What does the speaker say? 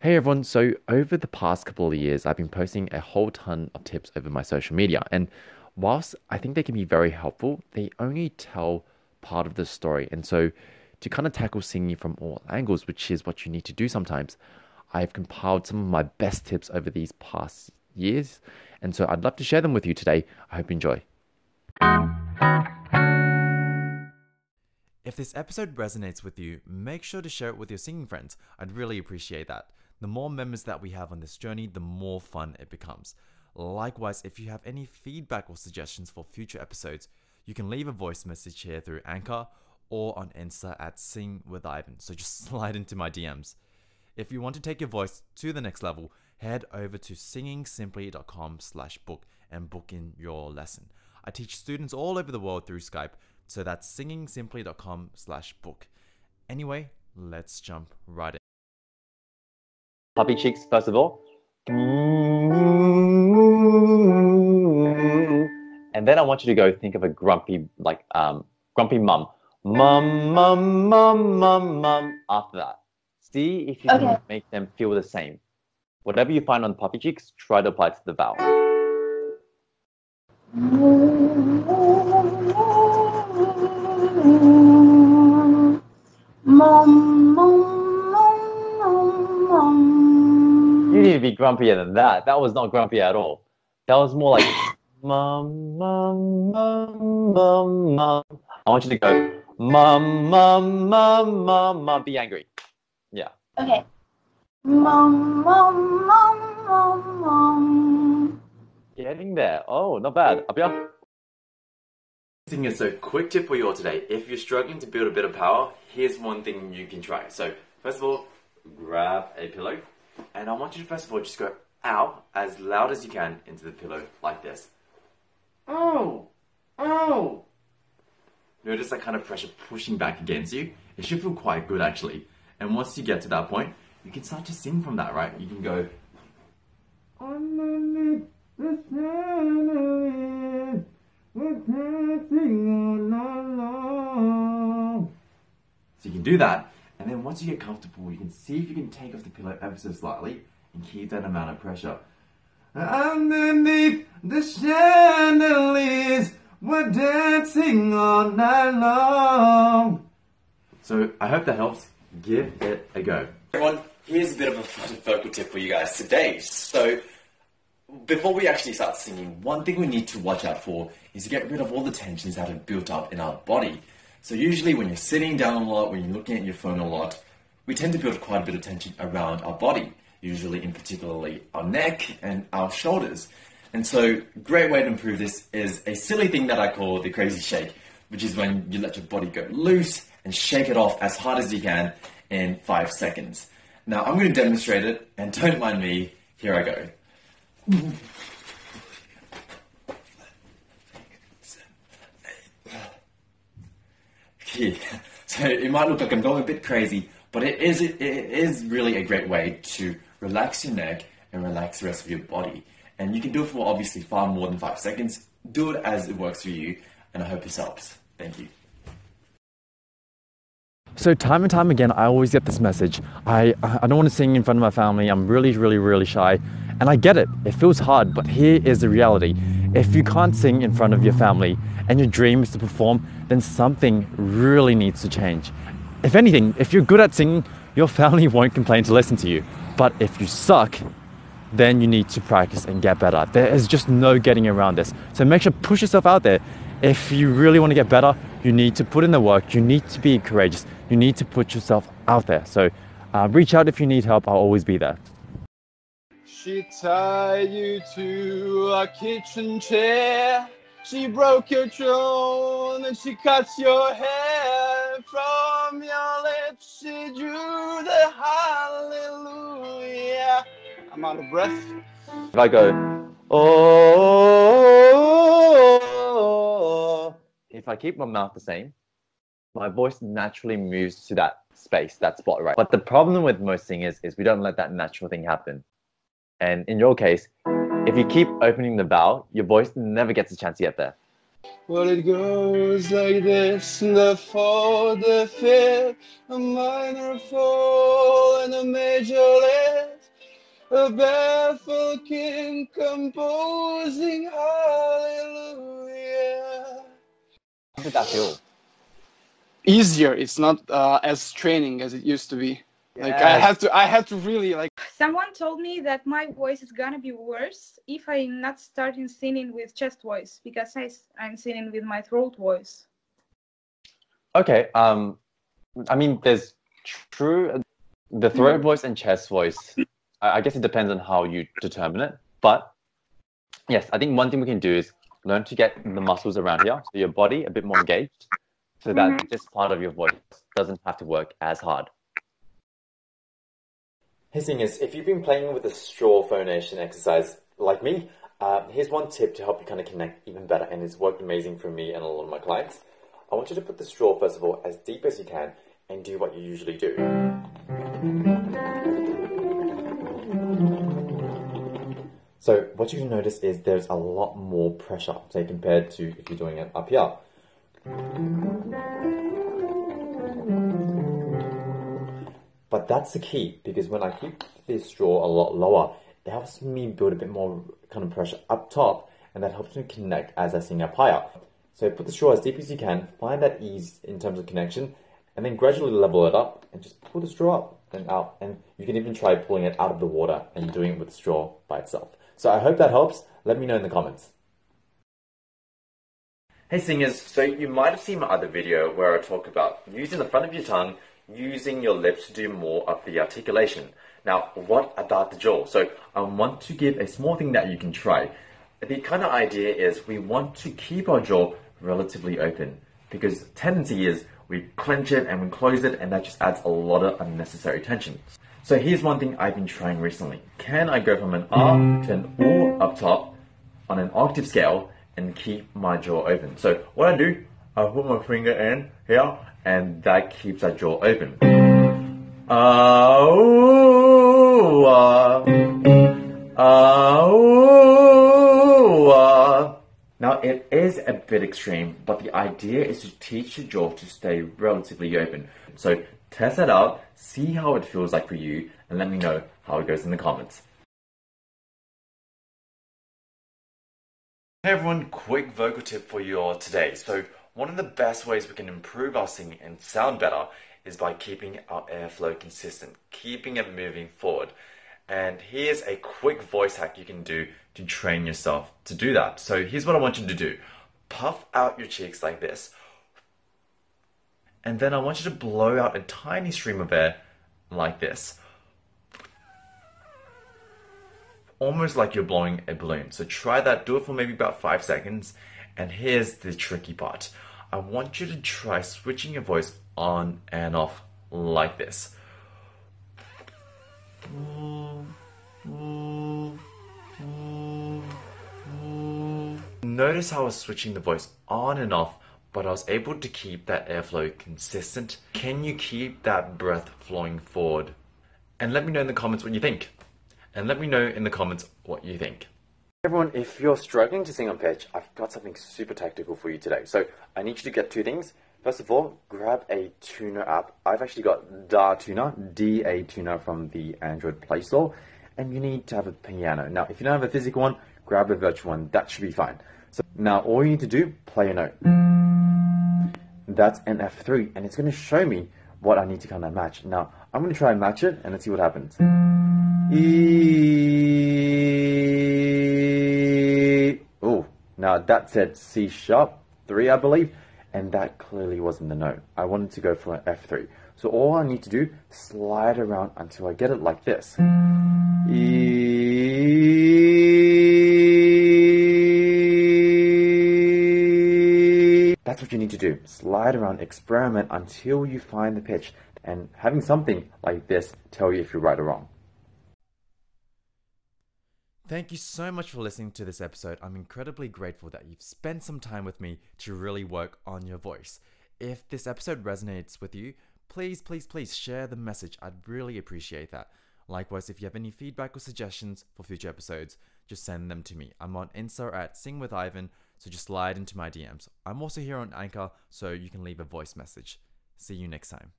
Hey everyone, so over the past couple of years, I've been posting a whole ton of tips over my social media. And whilst I think they can be very helpful, they only tell part of the story. And so, to kind of tackle singing from all angles, which is what you need to do sometimes, I've compiled some of my best tips over these past years. And so, I'd love to share them with you today. I hope you enjoy. If this episode resonates with you, make sure to share it with your singing friends. I'd really appreciate that. The more members that we have on this journey, the more fun it becomes. Likewise, if you have any feedback or suggestions for future episodes, you can leave a voice message here through Anchor or on Insta at Sing with Ivan. So just slide into my DMs. If you want to take your voice to the next level, head over to singingsimply.com slash book and book in your lesson. I teach students all over the world through Skype, so that's singingsimply.com slash book. Anyway, let's jump right in puppy cheeks first of all. And then I want you to go think of a grumpy, like um, grumpy mum. Mum, mum, mum, mum, mum. After that, see if you okay. can make them feel the same. Whatever you find on puppy cheeks, try to apply to the vowel. Mum, You need to be grumpier than that. That was not grumpy at all. That was more like mum, mum, mum, mum, mum. I want you to go mum, mum, mum, mum, mum. Be angry. Yeah. Okay. Mum, mum, mum, mum, mum. Getting there. Oh, not bad. Up here. So quick tip for you all today. If you're struggling to build a bit of power, here's one thing you can try. So first of all, grab a pillow and I want you to first of all just go ow as loud as you can into the pillow like this. Oh, oh. Notice that kind of pressure pushing back against you. It should feel quite good actually. And once you get to that point, you can start to sing from that, right? You can go. Underneath the chandelier, we're dancing all night long. So you can do that, and then once you get comfortable, you can see if you can take off the pillow ever so slightly and keep that amount of pressure. Underneath the chandeliers, we're dancing all night long. So I hope that helps. Give it a go. Everyone, here's a bit of a vocal tip for you guys today. So before we actually start singing, one thing we need to watch out for is to get rid of all the tensions that have built up in our body. So usually when you're sitting down a lot, when you're looking at your phone a lot, we tend to build quite a bit of tension around our body, usually in particularly our neck and our shoulders. And so great way to improve this is a silly thing that I call the crazy shake, which is when you let your body go loose and shake it off as hard as you can in five seconds. Now I'm going to demonstrate it and don't mind me, here I go. So it might look like I'm going a bit crazy, but it is it is really a great way to relax your neck and relax the rest of your body. And you can do it for obviously far more than five seconds. Do it as it works for you, and I hope this helps. Thank you. So time and time again, I always get this message. I I don't want to sing in front of my family. I'm really, really, really shy, and I get it. It feels hard, but here is the reality. If you can't sing in front of your family and your dream is to perform, then something really needs to change. If anything, if you're good at singing, your family won't complain to listen to you. But if you suck, then you need to practice and get better. There is just no getting around this. So make sure push yourself out there. If you really want to get better, you need to put in the work. You need to be courageous. You need to put yourself out there. So uh, reach out if you need help. I'll always be there. She tied you to a kitchen chair. She broke your throne and she cuts your hair. From your lips she drew the hallelujah. I'm out of breath. If I go, oh, if I keep my mouth the same, my voice naturally moves to that space, that spot, right? But the problem with most singers is we don't let that natural thing happen. And in your case, if you keep opening the vowel, your voice never gets a chance to get there. Well, it goes like this the fourth, the fifth, a minor fall, and a major lift. a barefoot king composing hallelujah. How did that feel? Easier. It's not uh, as training as it used to be. Like I have to, I have to really like. Someone told me that my voice is gonna be worse if I'm not starting singing with chest voice because I, I'm singing with my throat voice. Okay. Um, I mean, there's true the throat voice and chest voice. I, I guess it depends on how you determine it. But yes, I think one thing we can do is learn to get the muscles around here, so your body a bit more engaged, so that this part of your voice doesn't have to work as hard. Hey singers, if you've been playing with the straw phonation exercise like me, uh, here's one tip to help you kind of connect even better, and it's worked amazing for me and a lot of my clients. I want you to put the straw first of all as deep as you can and do what you usually do. So what you notice is there's a lot more pressure, say compared to if you're doing it up here. That's the key because when I keep this straw a lot lower, it helps me build a bit more kind of pressure up top and that helps me connect as I sing up higher. So put the straw as deep as you can, find that ease in terms of connection, and then gradually level it up and just pull the straw up and out. And you can even try pulling it out of the water and doing it with the straw by itself. So I hope that helps. Let me know in the comments. Hey singers, so you might have seen my other video where I talk about using the front of your tongue, using your lips to do more of the articulation. Now, what about the jaw? So I want to give a small thing that you can try. The kind of idea is we want to keep our jaw relatively open because tendency is we clench it and we close it and that just adds a lot of unnecessary tension. So here's one thing I've been trying recently. Can I go from an R to an O up top on an octave scale and keep my jaw open. So what I do, I put my finger in here and that keeps that jaw open. Ooh, ooh. Now it is a bit extreme, but the idea is to teach your jaw to stay relatively open. So test that out, see how it feels like for you, and let me know how it goes in the comments. Hey everyone, quick vocal tip for you all today. So, one of the best ways we can improve our singing and sound better is by keeping our airflow consistent, keeping it moving forward. And here's a quick voice hack you can do to train yourself to do that. So, here's what I want you to do puff out your cheeks like this, and then I want you to blow out a tiny stream of air like this. almost like you're blowing a balloon. So try that, do it for maybe about five seconds. And here's the tricky part I want you to try switching your voice on and off like this. Notice how I was switching the voice on and off, but I was able to keep that airflow consistent. Can you keep that breath flowing forward? And let me know in the comments what you think and let me know in the comments what you think. Everyone, if you're struggling to sing on pitch, I've got something super tactical for you today. So I need you to get two things. First of all, grab a tuner app. I've actually got DaTuner, DA Tuner from the Android Play Store, and you need to have a piano. Now, if you don't have a physical one, grab a virtual one. That should be fine. So now all you need to do, play a note. That's an F3, and it's going to show me what I need to kind of match. Now, I'm going to try and match it, and let's see what happens. E. now that said C sharp three, I believe, and that clearly wasn't the note. I wanted to go for an F3. So all I need to do, slide around until I get it like this. E. That's what you need to do. Slide around, experiment until you find the pitch, and having something like this tell you if you're right or wrong. Thank you so much for listening to this episode. I'm incredibly grateful that you've spent some time with me to really work on your voice. If this episode resonates with you, please, please, please share the message. I'd really appreciate that. Likewise, if you have any feedback or suggestions for future episodes, just send them to me. I'm on Insta at Sing with Ivan, so just slide into my DMs. I'm also here on Anchor, so you can leave a voice message. See you next time.